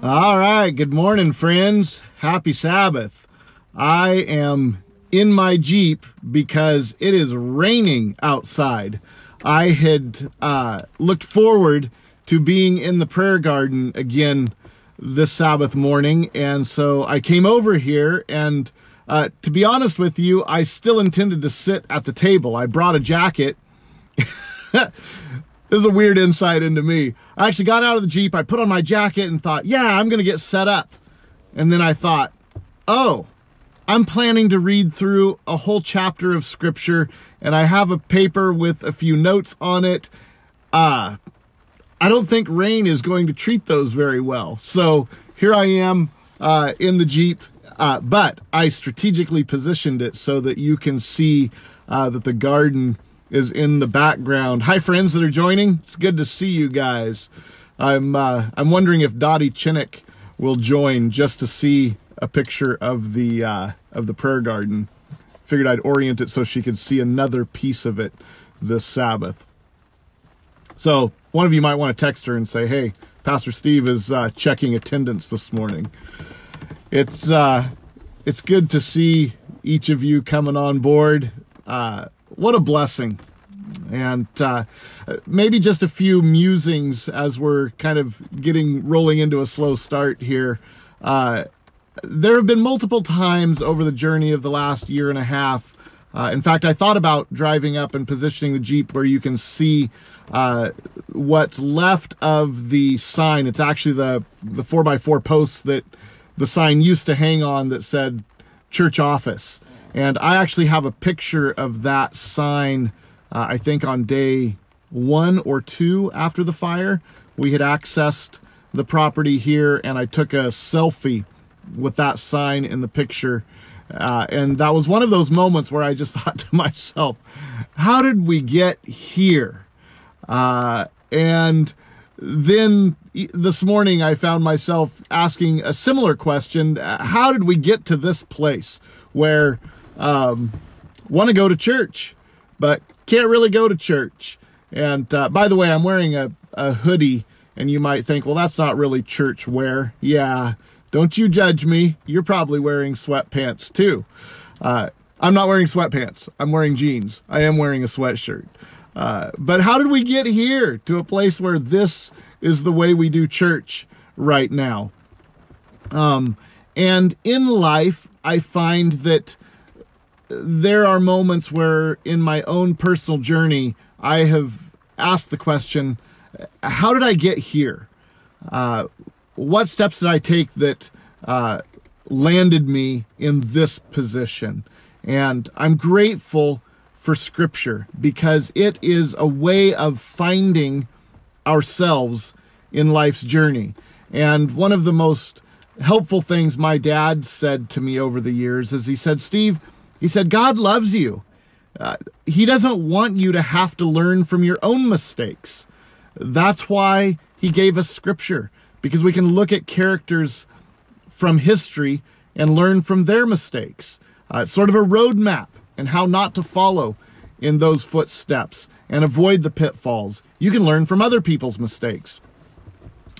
All right, good morning, friends. Happy Sabbath. I am in my Jeep because it is raining outside. I had uh, looked forward to being in the prayer garden again this Sabbath morning, and so I came over here and uh, to be honest with you, I still intended to sit at the table. I brought a jacket. this is a weird insight into me. I actually got out of the Jeep, I put on my jacket and thought, yeah, I'm to get set up. And then I thought, oh, I'm planning to read through a whole chapter of scripture and I have a paper with a few notes on it. Uh, I don't think rain is going to treat those very well. So here I am uh, in the Jeep uh, but I strategically positioned it so that you can see uh, that the garden is in the background. Hi, friends that are joining. It's good to see you guys. I'm uh, I'm wondering if Dottie Chinnick will join just to see a picture of the uh, of the prayer garden. Figured I'd orient it so she could see another piece of it this Sabbath. So one of you might want to text her and say, "Hey, Pastor Steve is uh, checking attendance this morning." it's uh, it's good to see each of you coming on board. Uh, what a blessing. And uh, maybe just a few musings as we're kind of getting rolling into a slow start here. Uh, there have been multiple times over the journey of the last year and a half. Uh, in fact, I thought about driving up and positioning the Jeep where you can see uh, what's left of the sign. It's actually the the four by four posts that the sign used to hang on that said church office. And I actually have a picture of that sign, uh, I think on day one or two after the fire. We had accessed the property here and I took a selfie with that sign in the picture. Uh, and that was one of those moments where I just thought to myself, how did we get here? Uh, and then this morning I found myself asking a similar question. How did we get to this place where um, want to go to church, but can't really go to church? And uh, by the way, I'm wearing a, a hoodie, and you might think, well, that's not really church wear. Yeah, don't you judge me. You're probably wearing sweatpants too. Uh, I'm not wearing sweatpants. I'm wearing jeans. I am wearing a sweatshirt. Uh, but how did we get here to a place where this is the way we do church right now? Um, and in life, I find that there are moments where, in my own personal journey, I have asked the question how did I get here? Uh, what steps did I take that uh, landed me in this position? And I'm grateful for Scripture because it is a way of finding ourselves in life's journey. And one of the most helpful things my dad said to me over the years is he said, Steve, he said, God loves you. Uh, he doesn't want you to have to learn from your own mistakes. That's why he gave us scripture, because we can look at characters from history and learn from their mistakes. Uh, sort of a roadmap and how not to follow in those footsteps and avoid the pitfalls. You can learn from other people's mistakes.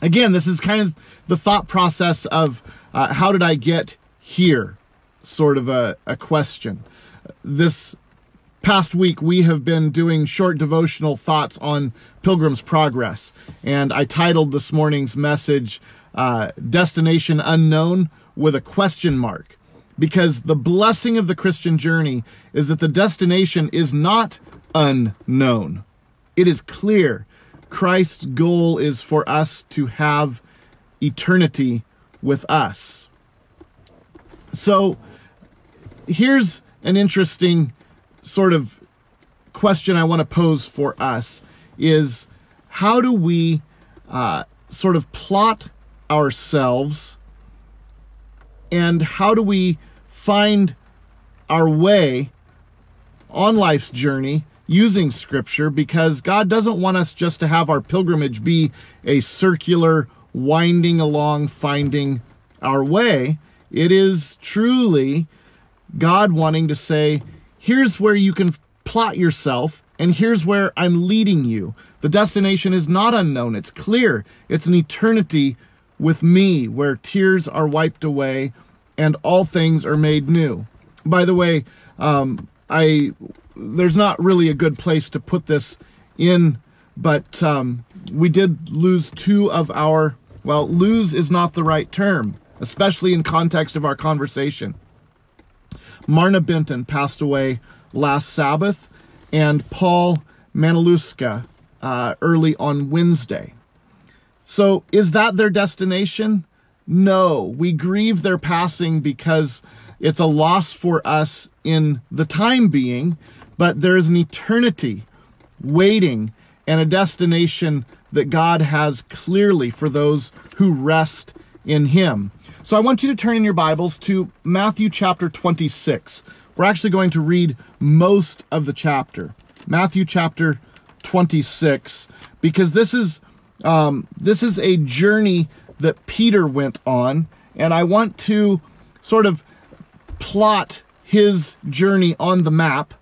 Again, this is kind of the thought process of uh, how did I get here, sort of a, a question. This past week, we have been doing short devotional thoughts on Pilgrim's Progress, and I titled this morning's message uh, Destination Unknown with a question mark because the blessing of the Christian journey is that the destination is not unknown. It is clear. Christ's goal is for us to have eternity with us. So here's an interesting sort of question I want to pose for us is how do we uh, sort of plot ourselves and how do we find our way on life's journey using scripture because God doesn't want us just to have our pilgrimage be a circular winding along finding our way. It is truly God wanting to say, here's where you can plot yourself and here's where I'm leading you. The destination is not unknown. It's clear. It's an eternity with me, where tears are wiped away and all things are made new. By the way, um, I there's not really a good place to put this in, but um, we did lose two of our well, lose is not the right term, especially in context of our conversation. Marna Benton passed away last Sabbath, and Paul Maniluska uh, early on Wednesday. So, is that their destination? No, we grieve their passing because it's a loss for us in the time being, but there is an eternity waiting and a destination that God has clearly for those who rest in Him. So I want you to turn in your Bibles to Matthew chapter 26. We're actually going to read most of the chapter. Matthew chapter 26, because this is um, this is a journey that Peter went on, and I want to sort of plot his journey on the map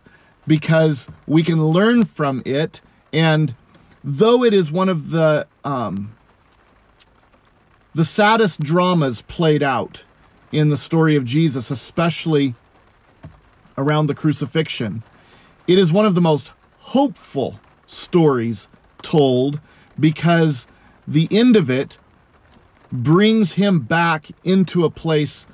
because we can learn from it. And though it is one of the um, the saddest dramas played out in the story of Jesus, especially around the crucifixion, it is one of the most hopeful stories told because the end of it brings him back into a place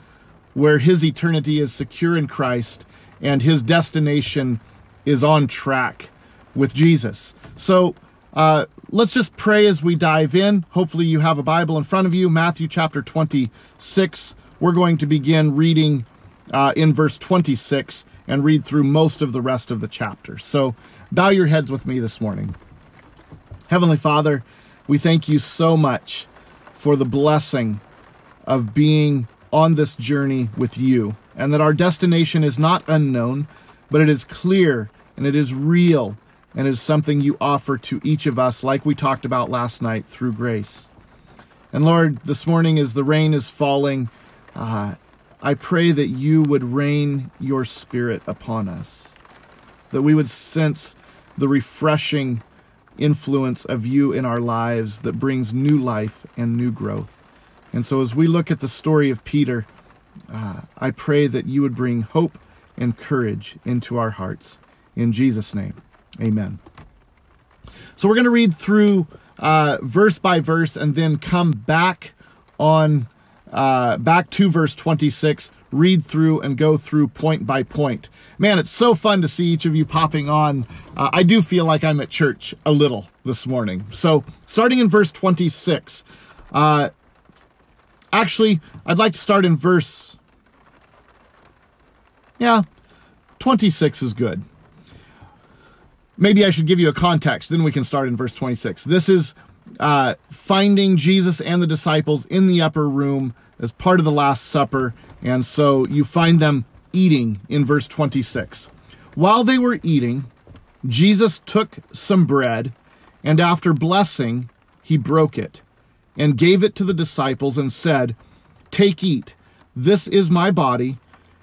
where his eternity is secure in Christ and his destination is on track with Jesus. So uh, let's just pray as we dive in. Hopefully, you have a Bible in front of you. Matthew chapter 26. We're going to begin reading uh, in verse 26 and read through most of the rest of the chapter. So bow your heads with me this morning. Heavenly Father, we thank you so much for the blessing of being on this journey with you, and that our destination is not unknown, but it is clear and it is real and is something you offer to each of us, like we talked about last night, through grace. And Lord, this morning as the rain is falling, uh, I pray that you would rain your spirit upon us, that we would sense the refreshing influence of you in our lives that brings new life and new growth. And so, as we look at the story of Peter, uh, I pray that you would bring hope and courage into our hearts. In Jesus' name, amen. So, we're going to read through uh, verse by verse and then come back on uh, back to verse 26 read through and go through point by point. Man, it's so fun to see each of you popping on. Uh, I do feel like I'm at church a little this morning. So, starting in verse 26, uh, actually, I'd like to start in verse. Yeah, 26 is good. Maybe I should give you a context, then we can start in verse 26. This is uh, finding Jesus and the disciples in the upper room as part of the Last Supper and so you find them eating in verse 26. While they were eating, Jesus took some bread, and after blessing, he broke it and gave it to the disciples and said, Take, eat, this is my body.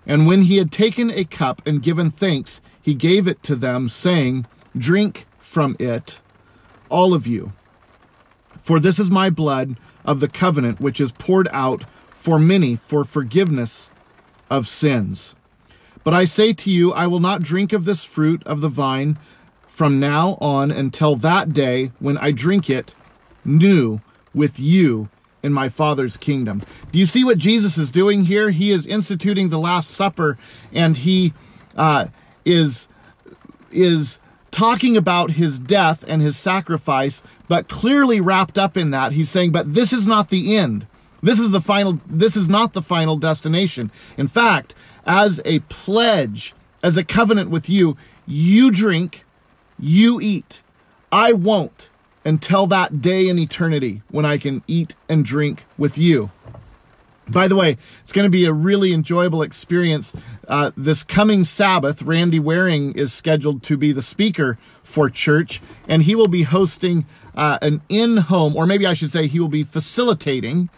And when he had taken a cup and given thanks, he gave it to them, saying, Drink from it, all of you. For this is my blood of the covenant, which is poured out for many for forgiveness of sins. But I say to you, I will not drink of this fruit of the vine from now on until that day when I drink it new with you in my Father's kingdom. Do you see what Jesus is doing here? He is instituting the Last Supper, and he uh, is is talking about his death and his sacrifice, but clearly wrapped up in that, he's saying, "But this is not the end." This is the final, this is not the final destination. In fact, as a pledge, as a covenant with you, you drink, you eat. I won't until that day in eternity when I can eat and drink with you. By the way, it's going to be a really enjoyable experience. Uh, this coming Sabbath, Randy Waring is scheduled to be the speaker for church, and he will be hosting uh, an in home, or maybe I should say, he will be facilitating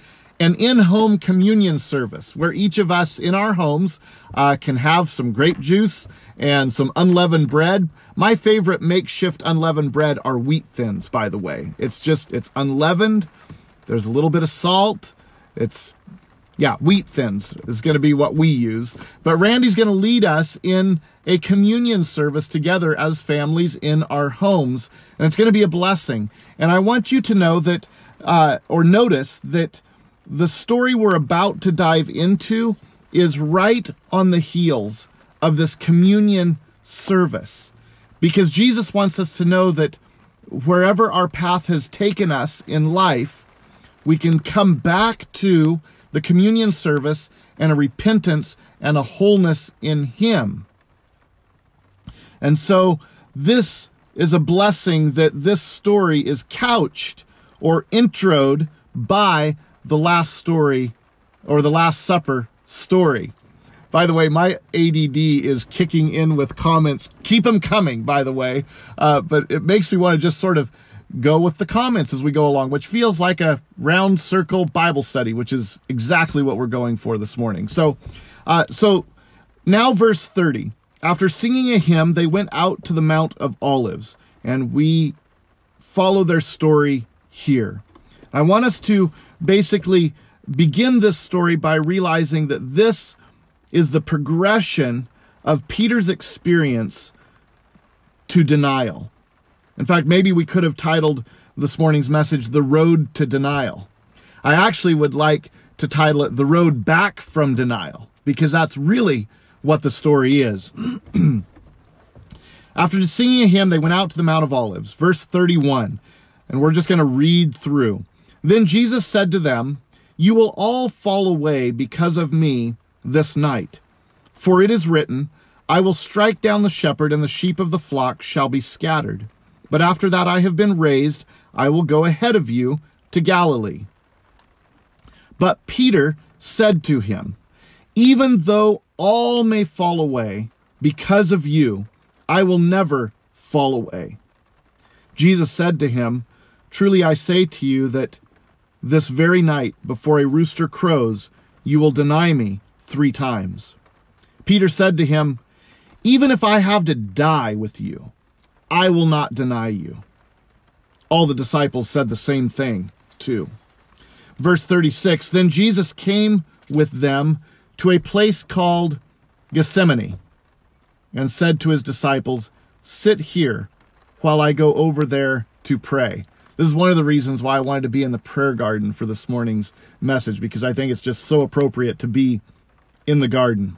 an in-home communion service where each of us in our homes uh, can have some grape juice and some unleavened bread. My favorite makeshift unleavened bread are wheat thins, by the way. It's just, it's unleavened. There's a little bit of salt. It's yeah, wheat thins is going to be what we use. But Randy's going to lead us in a communion service together as families in our homes, and it's going to be a blessing. And I want you to know that, uh, or notice that the story we're about to dive into is right on the heels of this communion service. Because Jesus wants us to know that wherever our path has taken us in life, we can come back to the communion service and a repentance and a wholeness in Him. And so this is a blessing that this story is couched or introed by the last story or the Last Supper story. By the way, my ADD is kicking in with comments. Keep them coming, by the way. Uh, but it makes me want to just sort of go with the comments as we go along, which feels like a round circle Bible study, which is exactly what we're going for this morning. So, uh, so now verse 30. After singing a hymn, they went out to the Mount of Olives, and we follow their story here. I want us to basically begin this story by realizing that this is the progression of Peter's experience to denial. In fact, maybe we could have titled this morning's message, The Road to Denial. I actually would like to title it The Road Back from Denial, because that's really what the story is. After singing a hymn, they went out to the Mount of Olives. Verse 31, and we're just going to read through. Then Jesus said to them, You will all fall away because of me this night. For it is written, I will strike down the shepherd, and the sheep of the flock shall be scattered. But after that I have been raised, I will go ahead of you to Galilee. But Peter said to him, Even though all may fall away because of you, I will never fall away. Jesus said to him, Truly I say to you that this very night, before a rooster crows, you will deny me three times. Peter said to him, Even if I have to die with you, I will not deny you. All the disciples said the same thing, too. Verse 36 Then Jesus came with them to a place called Gethsemane and said to his disciples, Sit here while I go over there to pray. This is one of the reasons why I wanted to be in the prayer garden for this morning's message because I think it's just so appropriate to be in the garden.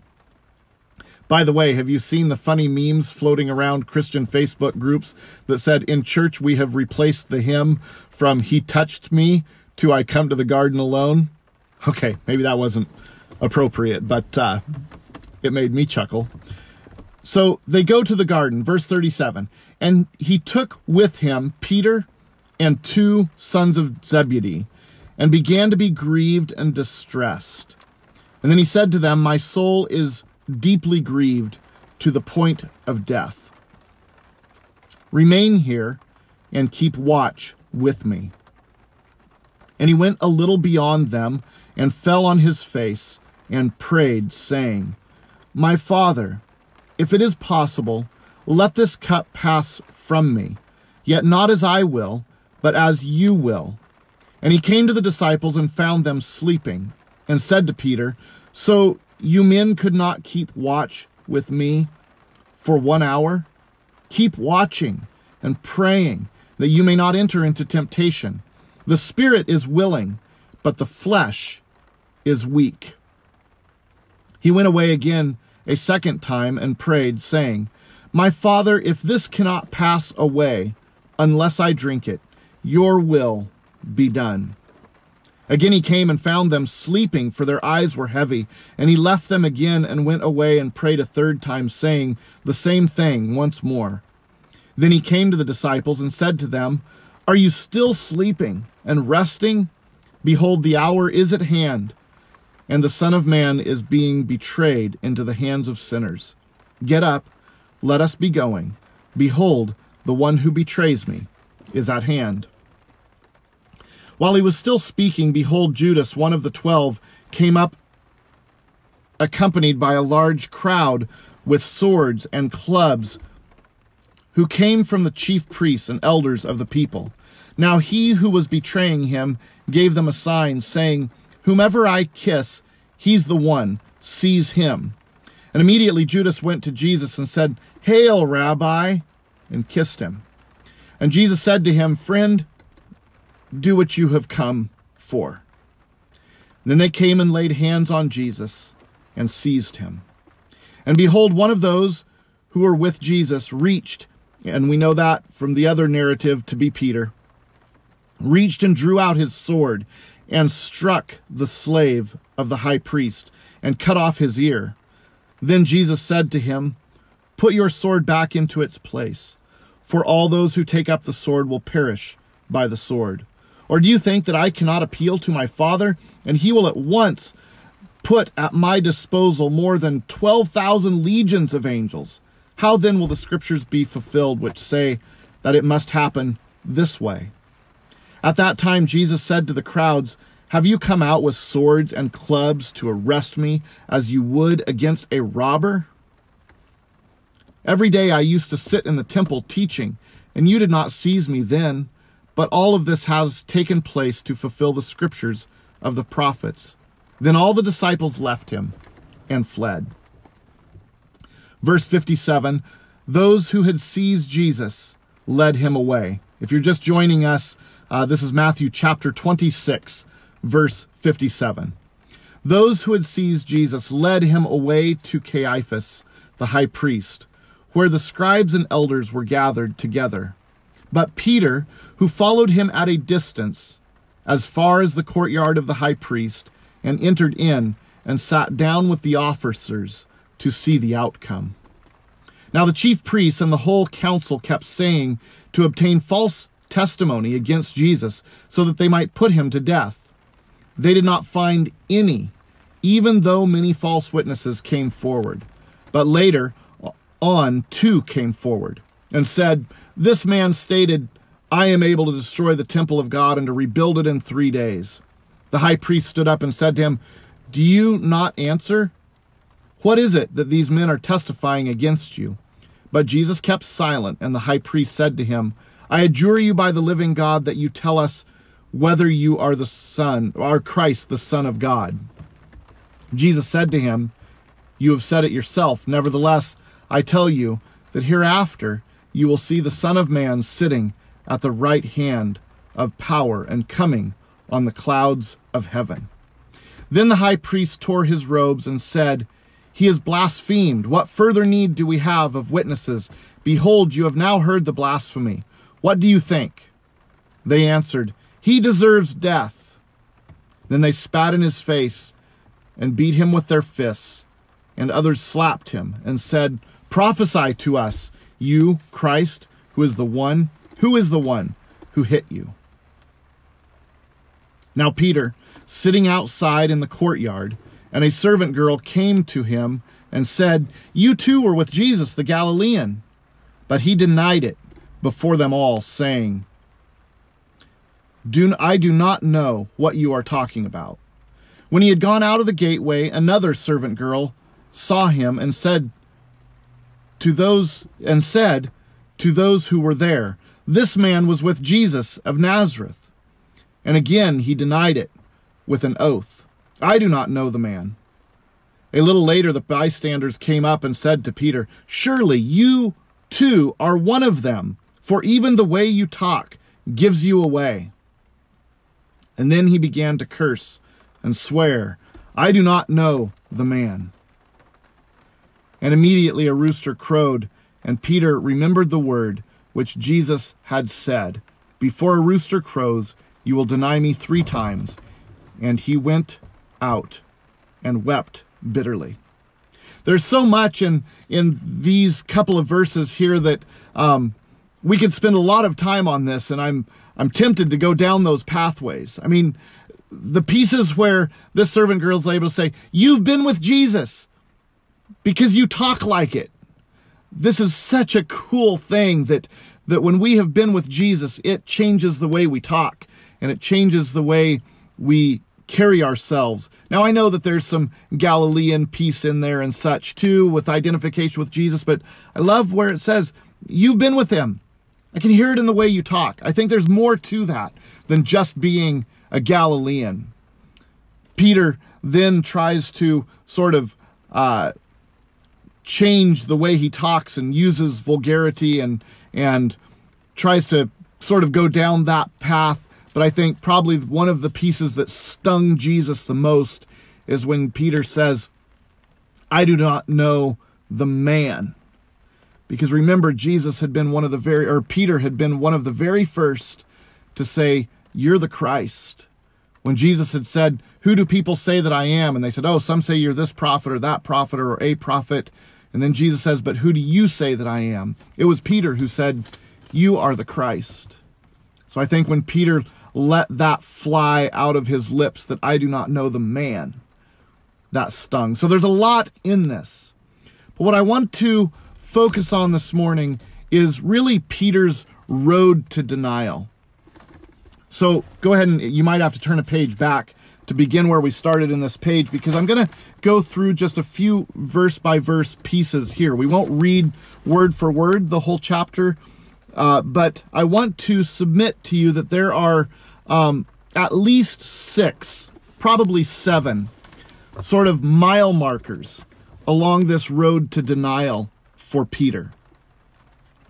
By the way, have you seen the funny memes floating around Christian Facebook groups that said, In church we have replaced the hymn from He Touched Me to I Come to the Garden Alone? Okay, maybe that wasn't appropriate, but uh, it made me chuckle. So they go to the garden, verse 37. And he took with him Peter and two sons of Zebedee and began to be grieved and distressed. And then he said to them, My soul is deeply grieved to the point of death. Remain here and keep watch with me. And he went a little beyond them and fell on his face and prayed, saying, My father, if it is possible, let this cup pass from me, yet not as I will, but as you will. And he came to the disciples and found them sleeping, and said to Peter, So you men could not keep watch with me for one hour? Keep watching and praying that you may not enter into temptation. The spirit is willing, but the flesh is weak. He went away again a second time and prayed, saying, My father, if this cannot pass away unless I drink it, your will be done. Again he came and found them sleeping, for their eyes were heavy. And he left them again and went away and prayed a third time, saying the same thing once more. Then he came to the disciples and said to them, Are you still sleeping and resting? Behold, the hour is at hand, and the Son of Man is being betrayed into the hands of sinners. Get up, let us be going. Behold, the one who betrays me is at hand. While he was still speaking, behold, Judas, one of the twelve, came up accompanied by a large crowd with swords and clubs, who came from the chief priests and elders of the people. Now he who was betraying him gave them a sign, saying, Whomever I kiss, he's the one. Seize him. And immediately Judas went to Jesus and said, Hail, Rabbi, and kissed him. And Jesus said to him, Friend, do what you have come for. Then they came and laid hands on Jesus and seized him. And behold, one of those who were with Jesus reached, and we know that from the other narrative to be Peter, reached and drew out his sword and struck the slave of the high priest and cut off his ear. Then Jesus said to him, Put your sword back into its place, for all those who take up the sword will perish by the sword. Or do you think that I cannot appeal to my Father, and he will at once put at my disposal more than 12,000 legions of angels? How then will the scriptures be fulfilled which say that it must happen this way? At that time, Jesus said to the crowds, Have you come out with swords and clubs to arrest me as you would against a robber? Every day I used to sit in the temple teaching, and you did not seize me then. But all of this has taken place to fulfill the scriptures of the prophets. Then all the disciples left him and fled. Verse 57 Those who had seized Jesus led him away. If you're just joining us, uh, this is Matthew chapter 26, verse 57. Those who had seized Jesus led him away to Caiaphas, the high priest, where the scribes and elders were gathered together. But Peter, who followed him at a distance, as far as the courtyard of the high priest, and entered in and sat down with the officers to see the outcome. Now the chief priests and the whole council kept saying to obtain false testimony against Jesus so that they might put him to death. They did not find any, even though many false witnesses came forward. But later on, two came forward and said, This man stated, I am able to destroy the temple of God and to rebuild it in three days. The high priest stood up and said to him, Do you not answer? What is it that these men are testifying against you? But Jesus kept silent, and the high priest said to him, I adjure you by the living God that you tell us whether you are the Son, or Christ, the Son of God. Jesus said to him, You have said it yourself. Nevertheless, I tell you that hereafter you will see the Son of Man sitting at the right hand of power and coming on the clouds of heaven. Then the high priest tore his robes and said, He has blasphemed. What further need do we have of witnesses? Behold, you have now heard the blasphemy. What do you think? They answered, He deserves death. Then they spat in his face and beat him with their fists, and others slapped him and said, Prophesy to us, you, Christ, who is the one, who is the one who hit you? Now Peter, sitting outside in the courtyard, and a servant girl came to him and said, You too were with Jesus the Galilean. But he denied it before them all, saying, do, I do not know what you are talking about. When he had gone out of the gateway, another servant girl saw him and said to those and said to those who were there, This man was with Jesus of Nazareth. And again he denied it with an oath. I do not know the man. A little later, the bystanders came up and said to Peter, Surely you too are one of them, for even the way you talk gives you away. And then he began to curse and swear, I do not know the man. And immediately a rooster crowed, and Peter remembered the word which Jesus had said, Before a rooster crows, you will deny me three times. And he went out and wept bitterly. There's so much in, in these couple of verses here that um, we could spend a lot of time on this, and I'm I'm tempted to go down those pathways. I mean, the pieces where this servant girl is able to say, You've been with Jesus because you talk like it. This is such a cool thing that, that when we have been with Jesus, it changes the way we talk and it changes the way we carry ourselves. Now, I know that there's some Galilean piece in there and such too with identification with Jesus, but I love where it says, You've been with him. I can hear it in the way you talk. I think there's more to that than just being a Galilean. Peter then tries to sort of uh, change the way he talks and uses vulgarity and and tries to sort of go down that path. But I think probably one of the pieces that stung Jesus the most is when Peter says, I do not know the man. Because remember, Jesus had been one of the very, or Peter had been one of the very first to say, You're the Christ. When Jesus had said, Who do people say that I am? And they said, Oh, some say you're this prophet or that prophet or a prophet. And then Jesus says, But who do you say that I am? It was Peter who said, You are the Christ. So I think when Peter let that fly out of his lips that I do not know the man, that stung. So there's a lot in this. But what I want to focus on this morning is really Peter's road to denial. So go ahead and you might have to turn a page back to begin where we started in this page because I'm going to go through just a few verse by verse pieces here. We won't read word for word the whole chapter, uh, but I want to submit to you that there are um, at least six, probably seven, sort of mile markers along this road to denial for Peter.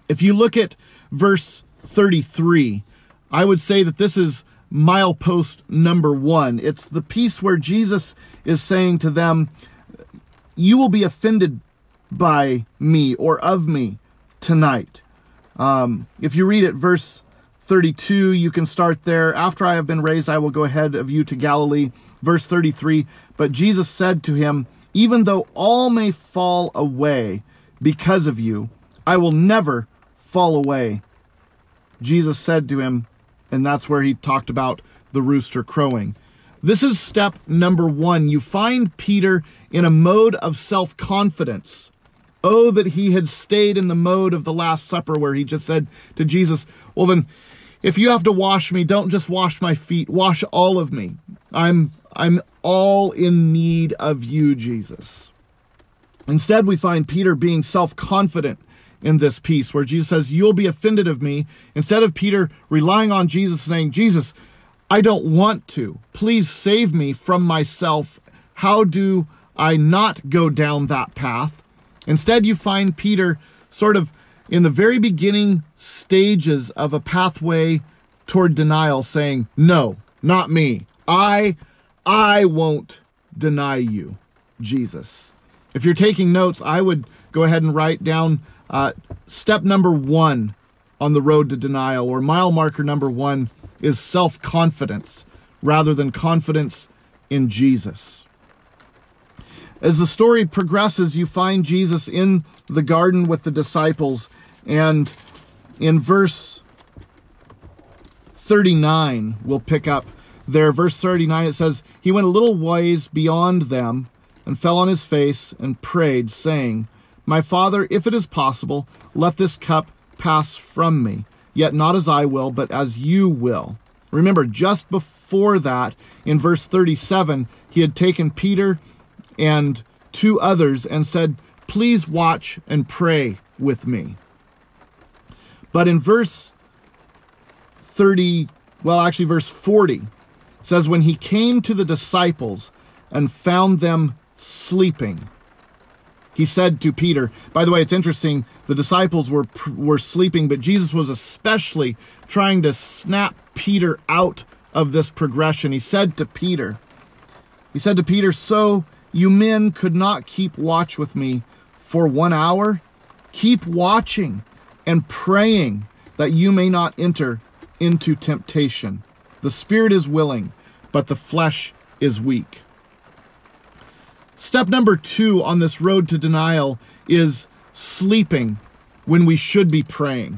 If you look at verse 33, I would say that this is milepost number one. It's the piece where Jesus is saying to them, You will be offended by me or of me tonight. Um, if you read it, verse 32, you can start there. After I have been raised, I will go ahead of you to Galilee. Verse 33, but Jesus said to him, Even though all may fall away because of you, I will never fall away. Jesus said to him, and that's where he talked about the rooster crowing. This is step number one. You find Peter in a mode of self confidence. Oh, that he had stayed in the mode of the Last Supper where he just said to Jesus, Well, then, if you have to wash me, don't just wash my feet, wash all of me. I'm, I'm all in need of you, Jesus. Instead, we find Peter being self confident in this piece where Jesus says, You'll be offended of me. Instead of Peter relying on Jesus saying, Jesus, I don't want to. Please save me from myself. How do I not go down that path? Instead, you find Peter sort of in the very beginning stages of a pathway toward denial saying, No, not me. I I won't deny you, Jesus. If you're taking notes, I would go ahead and write down uh, step number one on the road to denial, or mile marker number one, is self confidence rather than confidence in Jesus. As the story progresses, you find Jesus in the garden with the disciples, and in verse 39, we'll pick up there. Verse 39, it says, He went a little ways beyond them and fell on his face and prayed, saying, my Father, if it is possible, let this cup pass from me. Yet not as I will, but as you will. Remember, just before that, in verse 37, he had taken Peter and two others and said, Please watch and pray with me. But in verse 30, well, actually, verse 40 says, When he came to the disciples and found them sleeping, he said to Peter, by the way, it's interesting, the disciples were, were sleeping, but Jesus was especially trying to snap Peter out of this progression. He said to Peter, he said to Peter, So you men could not keep watch with me for one hour? Keep watching and praying that you may not enter into temptation. The spirit is willing, but the flesh is weak. Step number two on this road to denial is sleeping when we should be praying.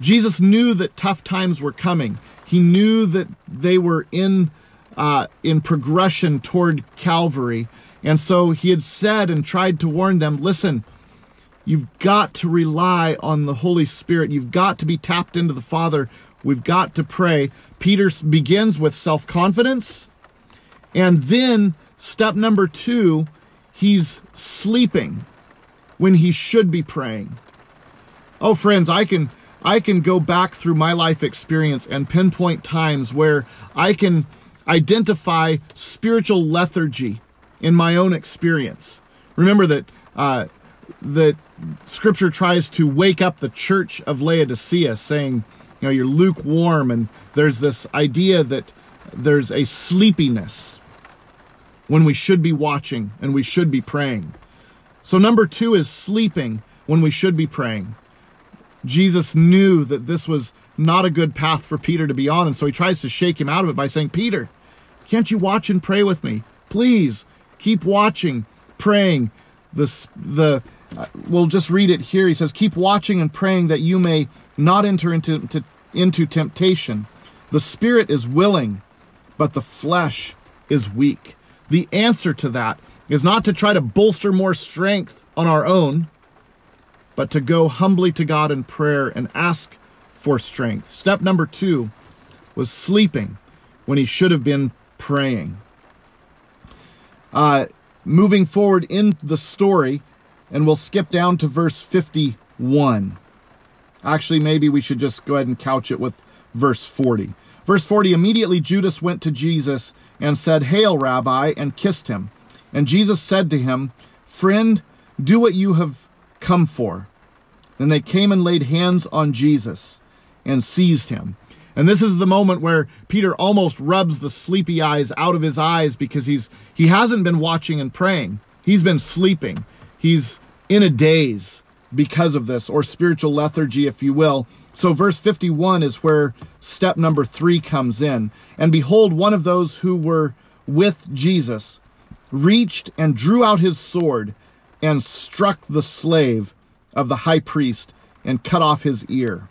Jesus knew that tough times were coming. He knew that they were in uh, in progression toward Calvary, and so he had said and tried to warn them: Listen, you've got to rely on the Holy Spirit. You've got to be tapped into the Father. We've got to pray. Peter begins with self confidence, and then Step number two, he's sleeping when he should be praying. Oh, friends, I can I can go back through my life experience and pinpoint times where I can identify spiritual lethargy in my own experience. Remember that uh, that Scripture tries to wake up the church of Laodicea, saying, you know, you're lukewarm, and there's this idea that there's a sleepiness when we should be watching and we should be praying. So, number two is sleeping when we should be praying. Jesus knew that this was not a good path for Peter to be on, and so he tries to shake him out of it by saying, Peter, can't you watch and pray with me? Please keep watching, praying. The, the, uh, we'll just read it here. He says, Keep watching and praying that you may not enter into, to, into temptation. The spirit is willing, but the flesh is weak. The answer to that is not to try to bolster more strength on our own, but to go humbly to God in prayer and ask for strength. Step number two was sleeping when he should have been praying. Uh, moving forward in the story, and we'll skip down to verse 51. Actually, maybe we should just go ahead and couch it with verse 40. Verse 40 Immediately Judas went to Jesus and said, Hail, Rabbi, and kissed him. And Jesus said to him, Friend, do what you have come for. Then they came and laid hands on Jesus and seized him. And this is the moment where Peter almost rubs the sleepy eyes out of his eyes because he's he hasn't been watching and praying. He's been sleeping. He's in a daze because of this, or spiritual lethargy, if you will. So, verse 51 is where step number three comes in. And behold, one of those who were with Jesus reached and drew out his sword and struck the slave of the high priest and cut off his ear.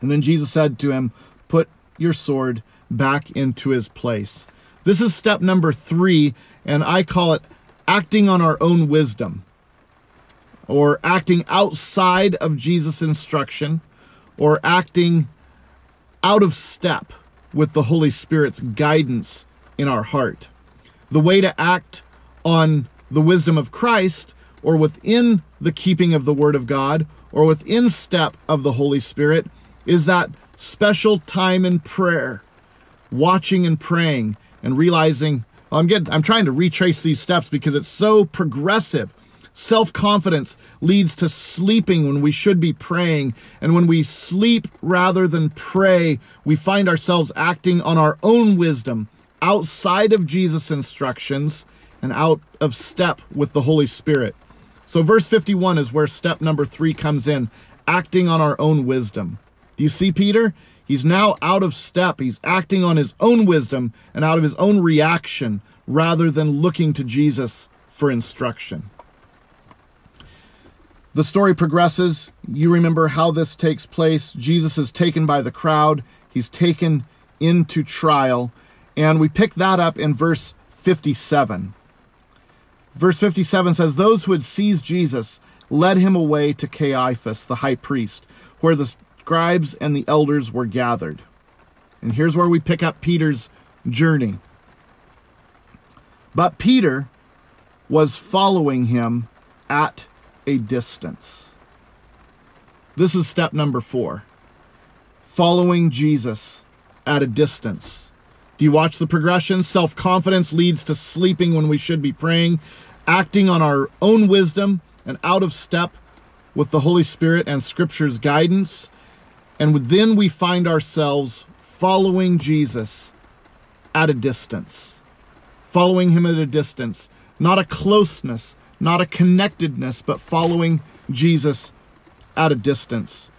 And then Jesus said to him, Put your sword back into his place. This is step number three, and I call it acting on our own wisdom or acting outside of Jesus' instruction or acting out of step with the Holy Spirit's guidance in our heart. The way to act on the wisdom of Christ or within the keeping of the Word of God or within step of the Holy Spirit is that special time in prayer, watching and praying and realizing well, I'm getting I'm trying to retrace these steps because it's so progressive. Self-confidence leads to sleeping when we should be praying, and when we sleep rather than pray, we find ourselves acting on our own wisdom outside of Jesus' instructions and out of step with the Holy Spirit. So, verse 51 is where step number three comes in acting on our own wisdom. Do you see Peter? He's now out of step. He's acting on his own wisdom and out of his own reaction rather than looking to Jesus for instruction. The story progresses. You remember how this takes place. Jesus is taken by the crowd, he's taken into trial, and we pick that up in verse 57. Verse 57 says, Those who had seized Jesus led him away to Caiaphas, the high priest, where the scribes and the elders were gathered. And here's where we pick up Peter's journey. But Peter was following him at a distance. This is step number four following Jesus at a distance. Do you watch the progression? Self confidence leads to sleeping when we should be praying acting on our own wisdom and out of step with the Holy Spirit and Scripture's guidance. And then we find ourselves following Jesus at a distance, following him at a distance, not a closeness, not a connectedness, but following Jesus at a distance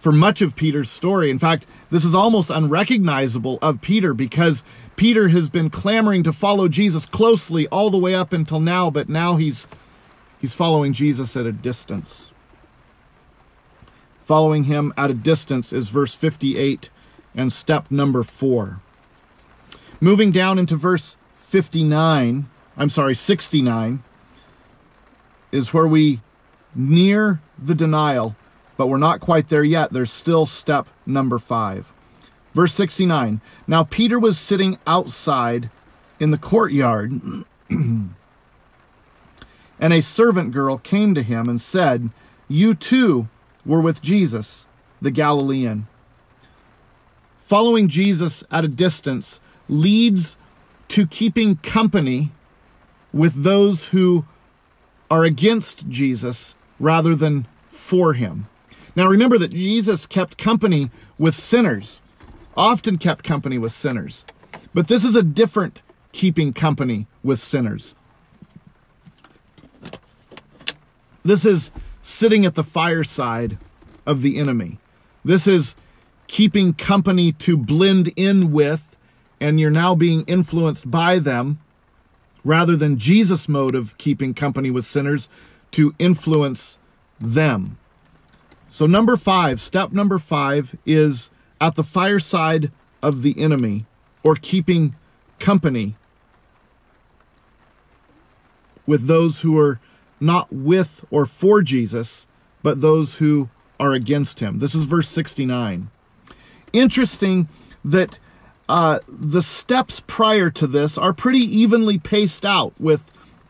for much of Peter's story. In fact, this is almost unrecognizable of Peter because Peter has been clamoring to follow Jesus closely all the way up until now, but now he's he's following Jesus at a distance. Following him at a distance is verse 58 and step number 4. Moving down into verse 59, I'm sorry, 69 is where we near the denial but we're not quite there yet. There's still step number five. Verse 69 Now Peter was sitting outside in the courtyard, and a servant girl came to him and said, You too were with Jesus, the Galilean. Following Jesus at a distance leads to keeping company with those who are against Jesus rather than for him. Now remember that Jesus kept company with sinners, often kept company with sinners. But this is a different keeping company with sinners. This is sitting at the fireside of the enemy. This is keeping company to blend in with, and you're now being influenced by them, rather than Jesus' mode of keeping company with sinners to influence them. So, number five, step number five is at the fireside of the enemy or keeping company with those who are not with or for Jesus, but those who are against him. This is verse 69. Interesting that uh, the steps prior to this are pretty evenly paced out with,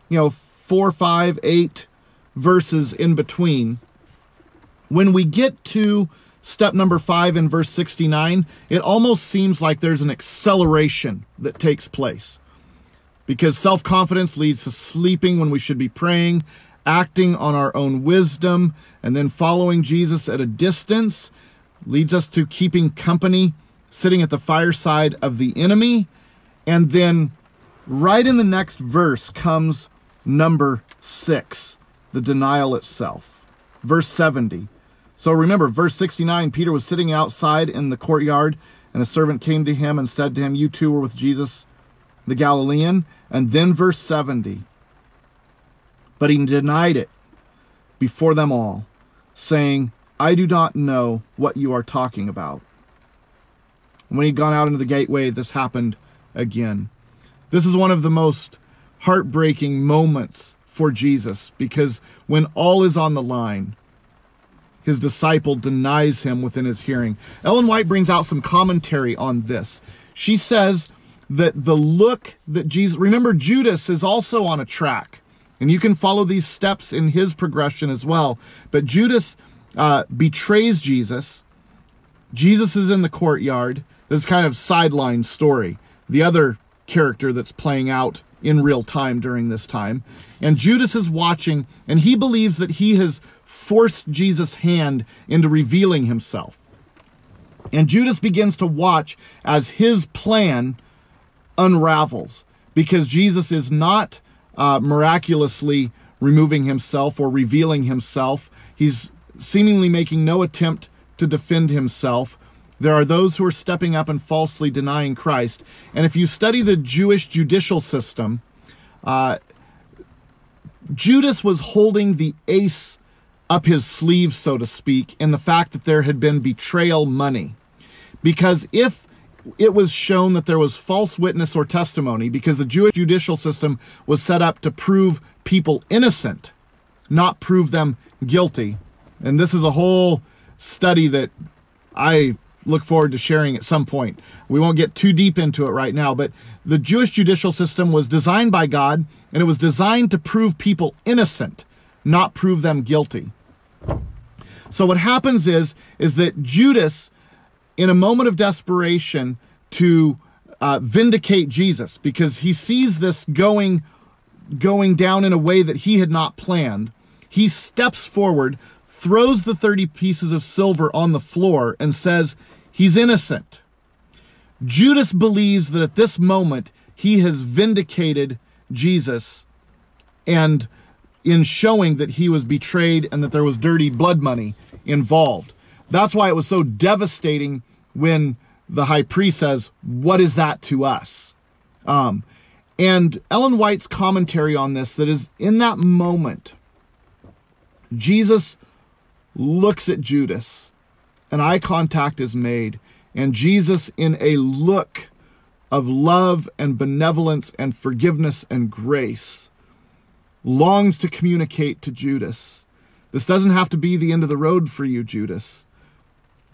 you know, four, five, eight verses in between. When we get to step number five in verse 69, it almost seems like there's an acceleration that takes place. Because self confidence leads to sleeping when we should be praying, acting on our own wisdom, and then following Jesus at a distance leads us to keeping company, sitting at the fireside of the enemy. And then right in the next verse comes number six, the denial itself. Verse 70. So remember, verse 69 Peter was sitting outside in the courtyard, and a servant came to him and said to him, You too were with Jesus the Galilean. And then verse 70 But he denied it before them all, saying, I do not know what you are talking about. When he'd gone out into the gateway, this happened again. This is one of the most heartbreaking moments for Jesus because when all is on the line, his disciple denies him within his hearing. Ellen White brings out some commentary on this. She says that the look that Jesus, remember, Judas is also on a track, and you can follow these steps in his progression as well. But Judas uh, betrays Jesus. Jesus is in the courtyard. This kind of sideline story. The other character that's playing out in real time during this time. And Judas is watching, and he believes that he has forced Jesus' hand into revealing himself. And Judas begins to watch as his plan unravels because Jesus is not uh, miraculously removing himself or revealing himself. He's seemingly making no attempt to defend himself. There are those who are stepping up and falsely denying Christ. And if you study the Jewish judicial system, uh, Judas was holding the ace up his sleeve, so to speak, in the fact that there had been betrayal money. Because if it was shown that there was false witness or testimony, because the Jewish judicial system was set up to prove people innocent, not prove them guilty. And this is a whole study that I look forward to sharing at some point. We won't get too deep into it right now, but the Jewish judicial system was designed by God and it was designed to prove people innocent, not prove them guilty. So what happens is is that Judas, in a moment of desperation to uh, vindicate Jesus, because he sees this going going down in a way that he had not planned, he steps forward, throws the 30 pieces of silver on the floor, and says, He's innocent. Judas believes that at this moment he has vindicated Jesus and in showing that he was betrayed and that there was dirty blood money involved. That's why it was so devastating when the high priest says, What is that to us? Um, and Ellen White's commentary on this that is in that moment, Jesus looks at Judas, and eye contact is made, and Jesus, in a look of love and benevolence and forgiveness and grace, longs to communicate to Judas. This doesn't have to be the end of the road for you, Judas.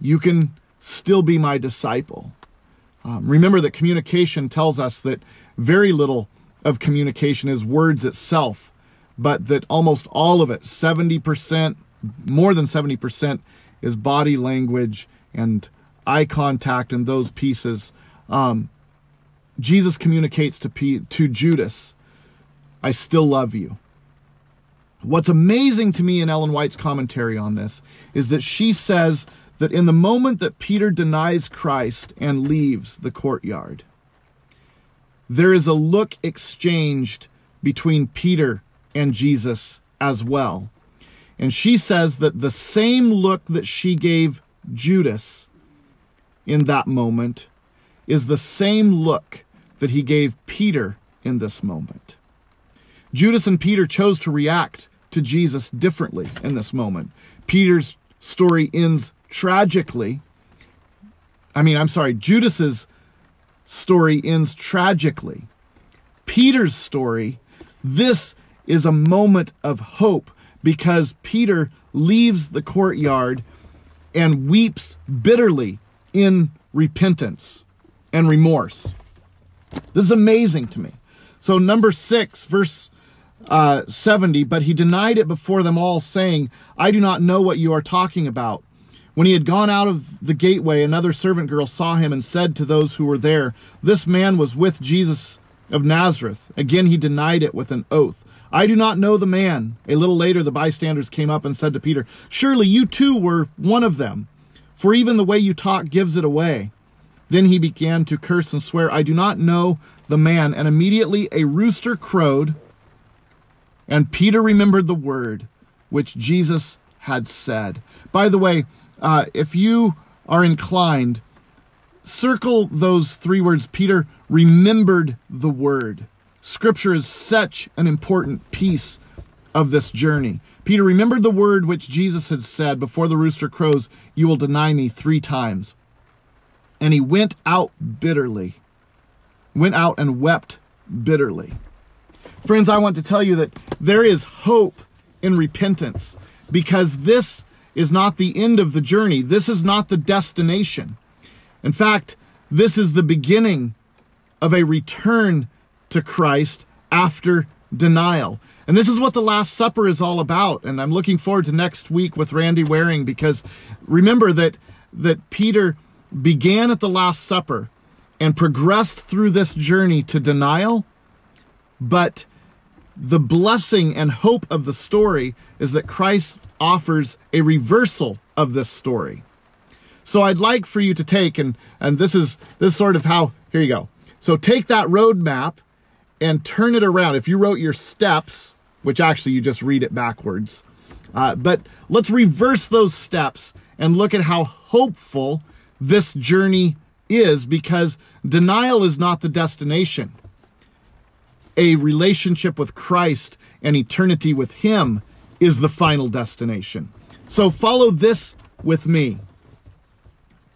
You can still be my disciple. Um, remember that communication tells us that very little of communication is words itself, but that almost all of it, 70%, more than 70%, is body language and eye contact and those pieces. Um, Jesus communicates to, P- to Judas, I still love you. What's amazing to me in Ellen White's commentary on this is that she says that in the moment that Peter denies Christ and leaves the courtyard, there is a look exchanged between Peter and Jesus as well. And she says that the same look that she gave Judas in that moment is the same look that he gave Peter in this moment. Judas and Peter chose to react to Jesus differently in this moment. Peter's story ends tragically. I mean, I'm sorry, Judas's story ends tragically. Peter's story, this is a moment of hope because Peter leaves the courtyard and weeps bitterly in repentance and remorse. This is amazing to me. So, number six, verse uh, 70, but he denied it before them all, saying, I do not know what you are talking about. When he had gone out of the gateway, another servant girl saw him and said to those who were there, This man was with Jesus of Nazareth. Again he denied it with an oath. I do not know the man. A little later, the bystanders came up and said to Peter, Surely you too were one of them, for even the way you talk gives it away. Then he began to curse and swear, I do not know the man. And immediately a rooster crowed, and Peter remembered the word which Jesus had said. By the way, uh, if you are inclined, circle those three words. Peter remembered the word. Scripture is such an important piece of this journey. Peter remembered the word which Jesus had said before the rooster crows, You will deny me three times. And he went out bitterly, went out and wept bitterly. Friends, I want to tell you that there is hope in repentance because this is not the end of the journey. This is not the destination. In fact, this is the beginning of a return to Christ after denial. And this is what the Last Supper is all about. And I'm looking forward to next week with Randy Waring because remember that that Peter began at the Last Supper and progressed through this journey to denial, but the blessing and hope of the story is that Christ offers a reversal of this story. So I'd like for you to take and and this is this is sort of how here you go. So take that roadmap and turn it around. If you wrote your steps, which actually you just read it backwards, uh, but let's reverse those steps and look at how hopeful this journey is because denial is not the destination. A relationship with Christ and eternity with Him is the final destination. So follow this with me.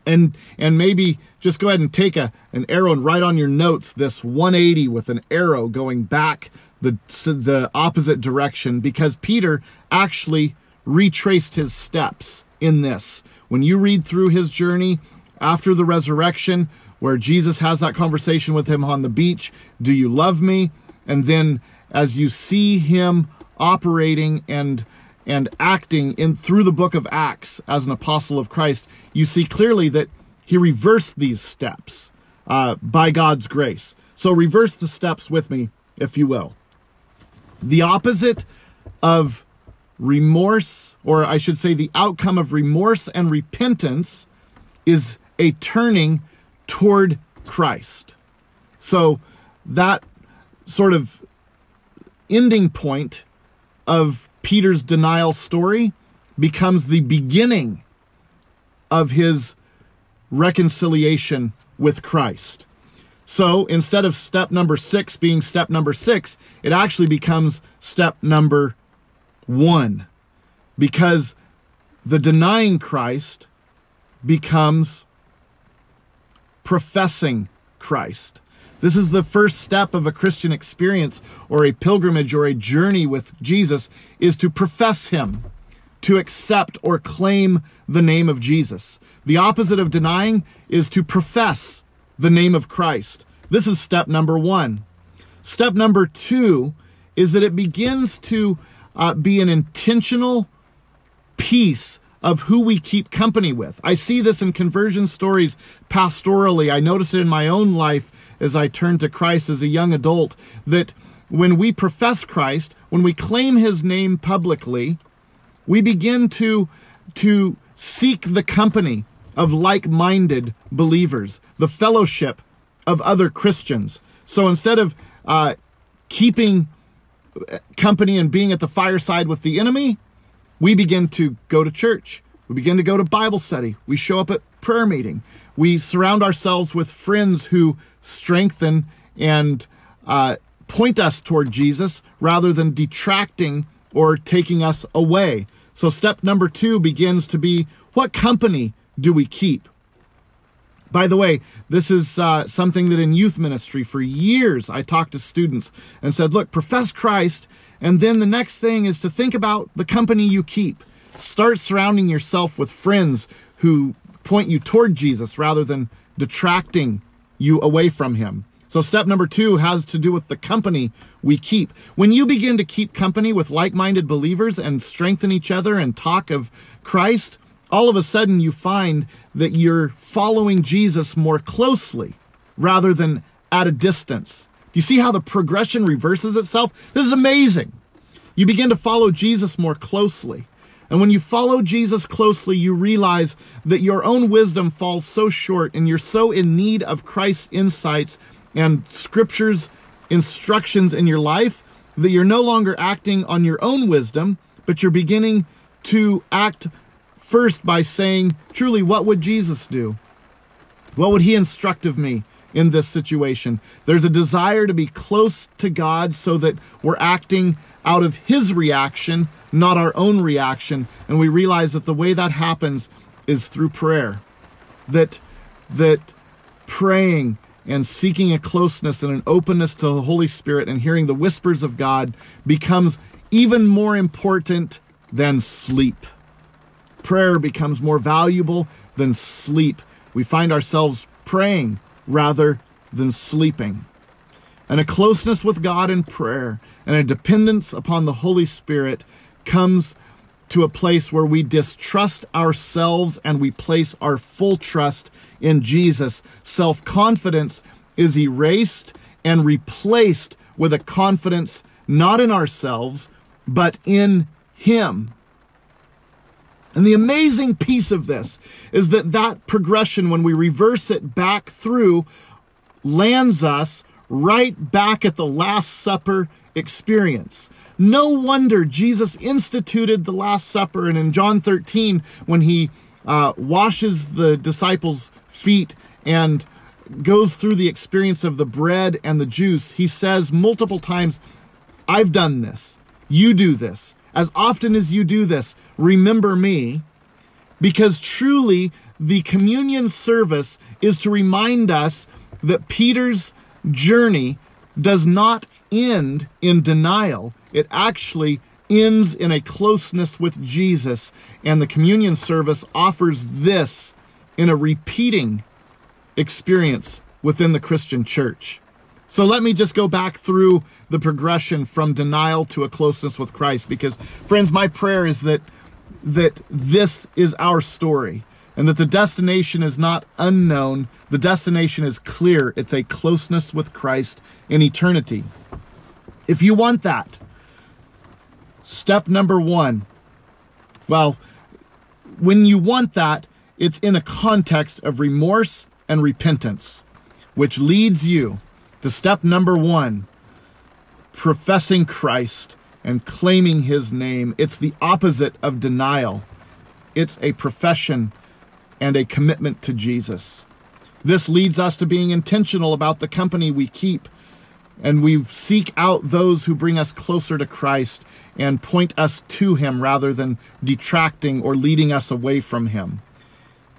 And and maybe just go ahead and take a an arrow and write on your notes this 180 with an arrow going back the the opposite direction because Peter actually retraced his steps in this. When you read through his journey after the resurrection where Jesus has that conversation with him on the beach, do you love me? And then as you see him operating and and acting in through the book of Acts as an apostle of Christ, you see clearly that he reversed these steps uh, by God's grace. So reverse the steps with me, if you will. The opposite of remorse, or I should say, the outcome of remorse and repentance, is a turning toward Christ. So that sort of ending point of Peter's denial story becomes the beginning of his reconciliation with Christ. So instead of step number six being step number six, it actually becomes step number one because the denying Christ becomes professing Christ. This is the first step of a Christian experience or a pilgrimage or a journey with Jesus is to profess him, to accept or claim the name of Jesus. The opposite of denying is to profess the name of Christ. This is step number one. Step number two is that it begins to uh, be an intentional piece of who we keep company with. I see this in conversion stories pastorally. I notice it in my own life as I turned to Christ as a young adult that when we profess Christ, when we claim his name publicly, we begin to, to seek the company of like minded believers, the fellowship of other Christians. So instead of uh, keeping company and being at the fireside with the enemy, we begin to go to church. We begin to go to Bible study. We show up at prayer meeting. We surround ourselves with friends who strengthen and uh, point us toward Jesus rather than detracting or taking us away. So, step number two begins to be what company do we keep? By the way, this is uh, something that in youth ministry for years I talked to students and said, look, profess Christ, and then the next thing is to think about the company you keep. Start surrounding yourself with friends who point you toward Jesus rather than detracting you away from him. So, step number two has to do with the company we keep. When you begin to keep company with like minded believers and strengthen each other and talk of Christ, all of a sudden you find that you're following Jesus more closely rather than at a distance. Do you see how the progression reverses itself? This is amazing. You begin to follow Jesus more closely. And when you follow Jesus closely, you realize that your own wisdom falls so short and you're so in need of Christ's insights and scripture's instructions in your life that you're no longer acting on your own wisdom, but you're beginning to act First, by saying, truly, what would Jesus do? What would he instruct of me in this situation? There's a desire to be close to God so that we're acting out of his reaction, not our own reaction. And we realize that the way that happens is through prayer. That, that praying and seeking a closeness and an openness to the Holy Spirit and hearing the whispers of God becomes even more important than sleep prayer becomes more valuable than sleep. We find ourselves praying rather than sleeping. And a closeness with God in prayer and a dependence upon the Holy Spirit comes to a place where we distrust ourselves and we place our full trust in Jesus. Self confidence is erased and replaced with a confidence not in ourselves, but in Him. And the amazing piece of this is that that progression, when we reverse it back through, lands us right back at the Last Supper experience. No wonder Jesus instituted the Last Supper. And in John 13, when he uh, washes the disciples' feet and goes through the experience of the bread and the juice, he says multiple times, I've done this. You do this. As often as you do this, remember me, because truly the communion service is to remind us that Peter's journey does not end in denial. It actually ends in a closeness with Jesus. And the communion service offers this in a repeating experience within the Christian church. So let me just go back through the progression from denial to a closeness with Christ because friends my prayer is that that this is our story and that the destination is not unknown. The destination is clear. It's a closeness with Christ in eternity. If you want that, step number one, well, when you want that, it's in a context of remorse and repentance, which leads you to step number one professing Christ and claiming his name. It's the opposite of denial, it's a profession and a commitment to Jesus. This leads us to being intentional about the company we keep, and we seek out those who bring us closer to Christ and point us to him rather than detracting or leading us away from him.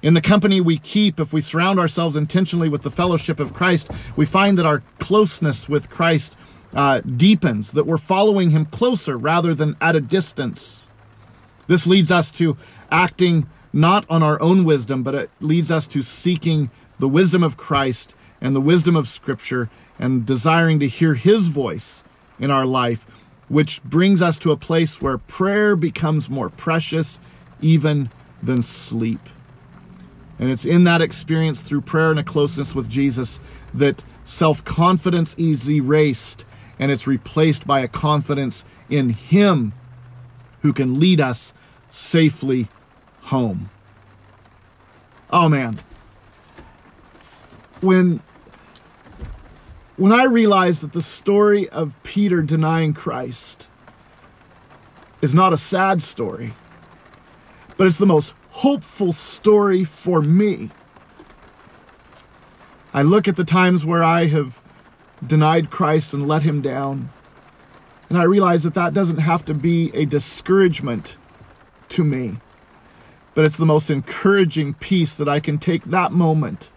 In the company we keep, if we surround ourselves intentionally with the fellowship of Christ, we find that our closeness with Christ uh, deepens, that we're following him closer rather than at a distance. This leads us to acting not on our own wisdom, but it leads us to seeking the wisdom of Christ and the wisdom of Scripture and desiring to hear his voice in our life, which brings us to a place where prayer becomes more precious even than sleep. And it's in that experience through prayer and a closeness with Jesus that self confidence is erased and it's replaced by a confidence in Him who can lead us safely home. Oh man. When when I realized that the story of Peter denying Christ is not a sad story, but it's the most hopeful story for me. I look at the times where I have denied Christ and let him down, and I realize that that doesn't have to be a discouragement to me, but it's the most encouraging piece that I can take that moment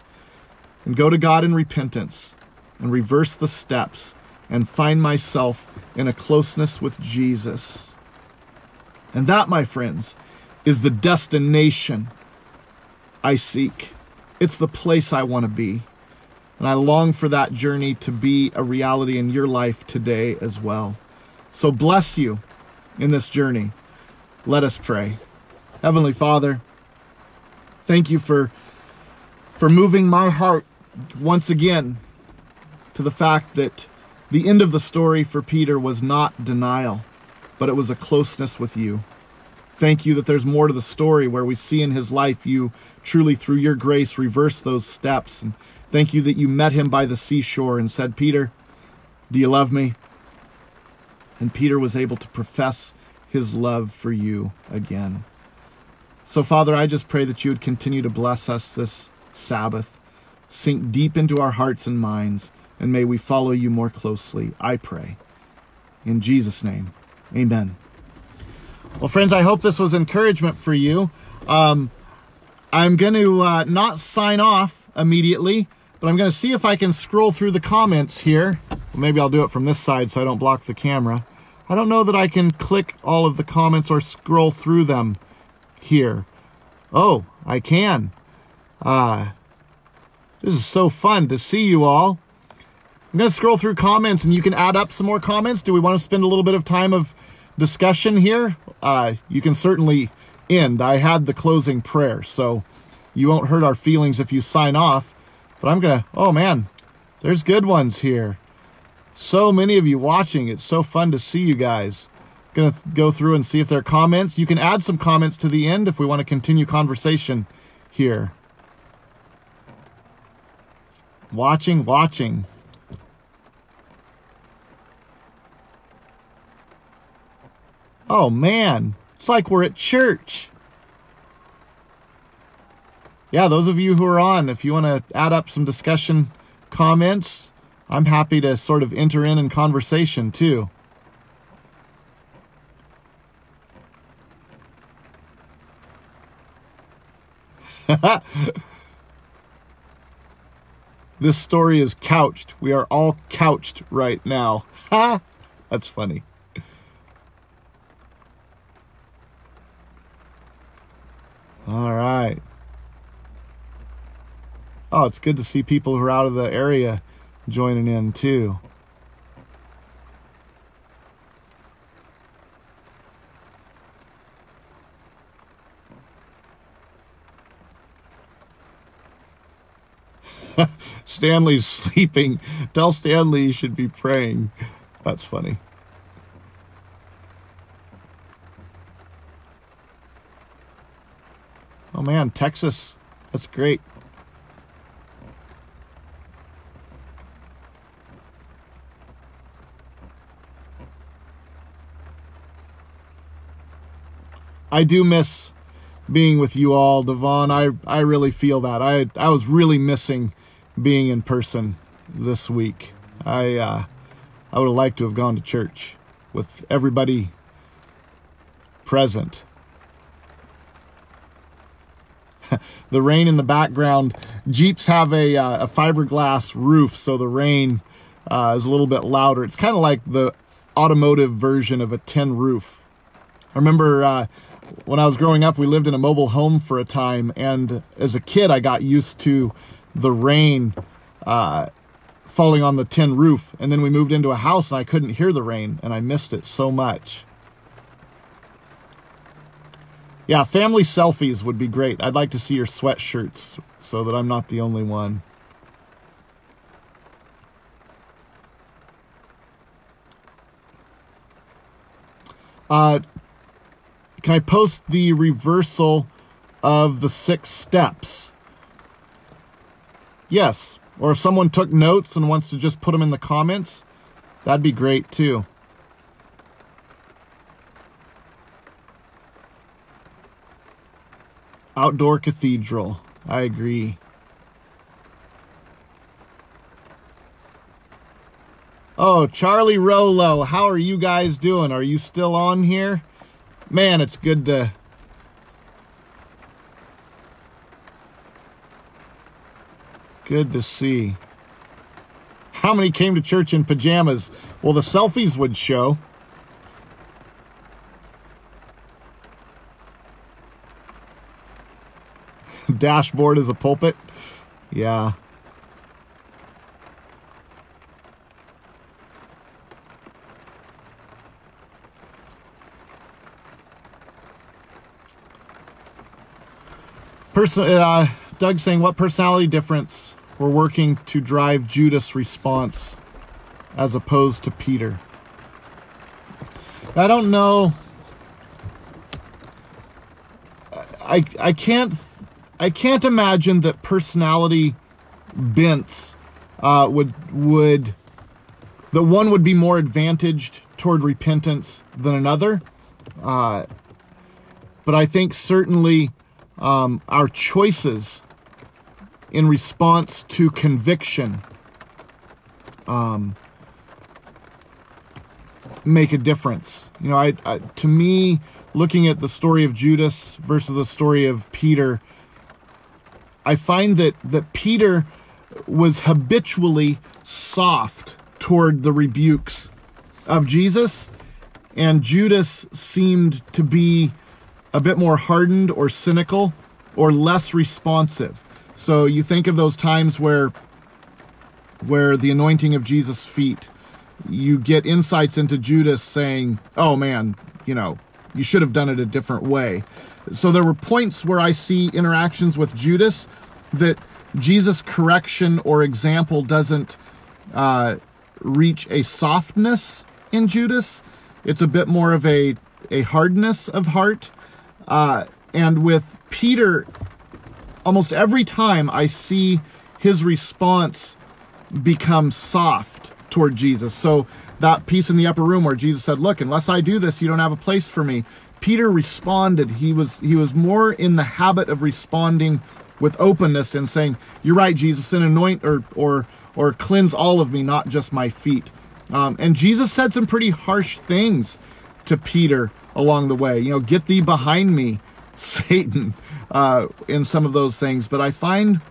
and go to God in repentance and reverse the steps and find myself in a closeness with Jesus. And that, my friends, is the destination I seek. It's the place I want to be. And I long for that journey to be a reality in your life today as well. So bless you in this journey. Let us pray. Heavenly Father, thank you for for moving my heart once again to the fact that the end of the story for Peter was not denial, but it was a closeness with you. Thank you that there's more to the story where we see in his life you truly, through your grace, reverse those steps. And thank you that you met him by the seashore and said, Peter, do you love me? And Peter was able to profess his love for you again. So, Father, I just pray that you would continue to bless us this Sabbath, sink deep into our hearts and minds, and may we follow you more closely. I pray. In Jesus' name, amen. Well, friends, I hope this was encouragement for you. Um, I'm going to uh, not sign off immediately, but I'm going to see if I can scroll through the comments here. Well, maybe I'll do it from this side so I don't block the camera. I don't know that I can click all of the comments or scroll through them here. Oh, I can. Uh, this is so fun to see you all. I'm going to scroll through comments and you can add up some more comments. Do we want to spend a little bit of time of discussion here? uh, you can certainly end. I had the closing prayer, so you won't hurt our feelings if you sign off. But I'm going to, oh man, there's good ones here. So many of you watching. It's so fun to see you guys. Going to go through and see if there are comments. You can add some comments to the end if we want to continue conversation here. Watching, watching. Oh man, it's like we're at church. Yeah, those of you who are on, if you want to add up some discussion comments, I'm happy to sort of enter in in conversation too. this story is couched. We are all couched right now. Ha! That's funny. All right. Oh, it's good to see people who are out of the area joining in too. Stanley's sleeping. Tell Stanley he should be praying. That's funny. Oh man, Texas. That's great. I do miss being with you all, Devon. I I really feel that. I I was really missing being in person this week. I uh, I would have liked to have gone to church with everybody present. the rain in the background. Jeeps have a, uh, a fiberglass roof, so the rain uh, is a little bit louder. It's kind of like the automotive version of a tin roof. I remember uh, when I was growing up, we lived in a mobile home for a time, and as a kid, I got used to the rain uh, falling on the tin roof. And then we moved into a house, and I couldn't hear the rain, and I missed it so much. Yeah, family selfies would be great. I'd like to see your sweatshirts so that I'm not the only one. Uh, can I post the reversal of the six steps? Yes. Or if someone took notes and wants to just put them in the comments, that'd be great too. Outdoor cathedral. I agree. Oh, Charlie Rolo, how are you guys doing? Are you still on here? Man, it's good to Good to see. How many came to church in pajamas? Well, the selfies would show. Dashboard is a pulpit. Yeah. Person, uh, Doug saying, what personality difference were working to drive Judas' response as opposed to Peter? I don't know. I I can't I can't imagine that personality bents uh, would would that one would be more advantaged toward repentance than another. Uh, but I think certainly um, our choices in response to conviction um, make a difference. You know, I, I, to me, looking at the story of Judas versus the story of Peter, I find that that Peter was habitually soft toward the rebukes of Jesus, and Judas seemed to be a bit more hardened or cynical or less responsive. So you think of those times where where the anointing of Jesus' feet, you get insights into Judas saying, "Oh man, you know, you should have done it a different way." So there were points where I see interactions with Judas that Jesus' correction or example doesn't uh, reach a softness in Judas. It's a bit more of a a hardness of heart uh, and with Peter, almost every time I see his response become soft toward Jesus. So that piece in the upper room where Jesus said, "Look, unless I do this, you don't have a place for me." Peter responded. He was he was more in the habit of responding with openness and saying, "You're right, Jesus, then anoint or or or cleanse all of me, not just my feet." Um, and Jesus said some pretty harsh things to Peter along the way. You know, get thee behind me, Satan, uh, in some of those things. But I find,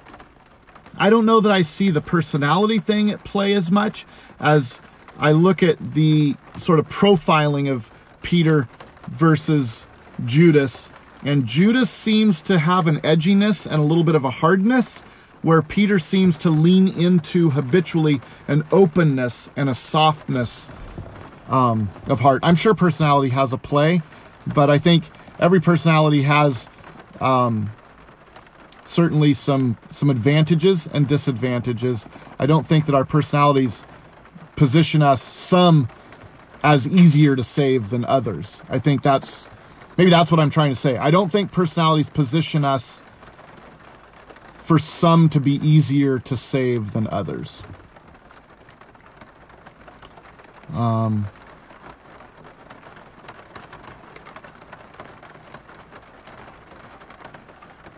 I don't know that I see the personality thing at play as much as I look at the sort of profiling of Peter versus Judas. And Judas seems to have an edginess and a little bit of a hardness, where Peter seems to lean into habitually an openness and a softness um, of heart. I'm sure personality has a play, but I think every personality has um, certainly some some advantages and disadvantages. I don't think that our personalities position us some as easier to save than others. I think that's maybe that's what I'm trying to say. I don't think personalities position us for some to be easier to save than others. Um,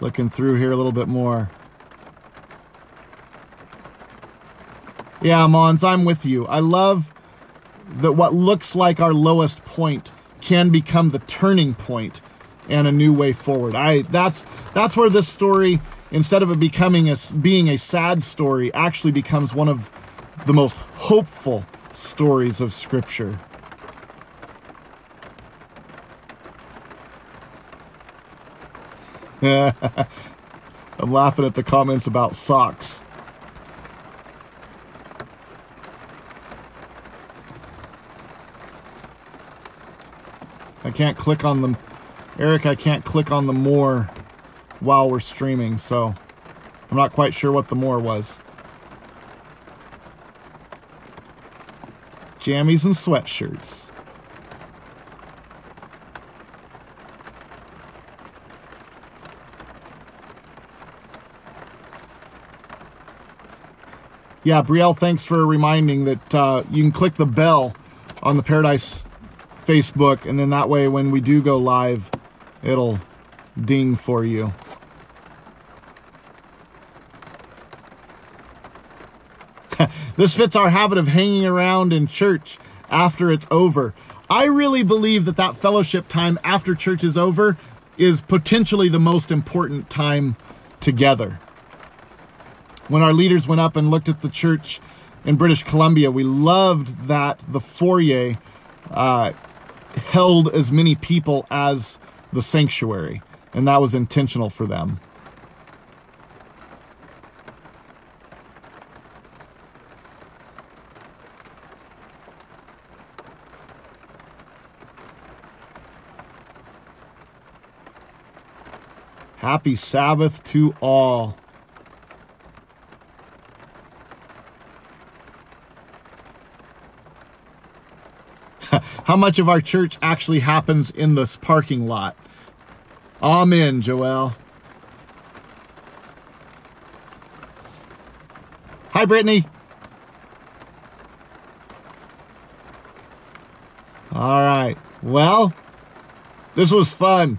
looking through here a little bit more. Yeah, Mons, I'm with you. I love that what looks like our lowest point can become the turning point and a new way forward. I that's that's where this story instead of it becoming a being a sad story actually becomes one of the most hopeful stories of Scripture. I'm laughing at the comments about socks. I can't click on them. Eric, I can't click on the more while we're streaming, so I'm not quite sure what the more was. jammies and sweatshirts. Yeah, Brielle, thanks for reminding that uh, you can click the bell on the Paradise Facebook, and then that way, when we do go live, it'll ding for you. This fits our habit of hanging around in church after it's over. I really believe that that fellowship time after church is over is potentially the most important time together. When our leaders went up and looked at the church in British Columbia, we loved that the foyer uh, held as many people as the sanctuary, and that was intentional for them. Happy Sabbath to all. How much of our church actually happens in this parking lot? Amen, Joel. Hi, Brittany. All right. Well, this was fun.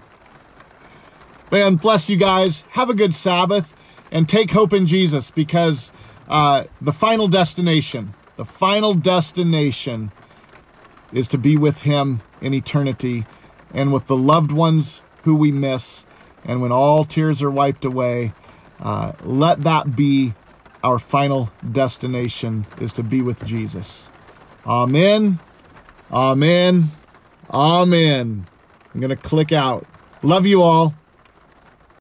Man, bless you guys. Have a good Sabbath and take hope in Jesus because uh, the final destination, the final destination is to be with Him in eternity and with the loved ones who we miss. And when all tears are wiped away, uh, let that be our final destination is to be with Jesus. Amen. Amen. Amen. I'm going to click out. Love you all.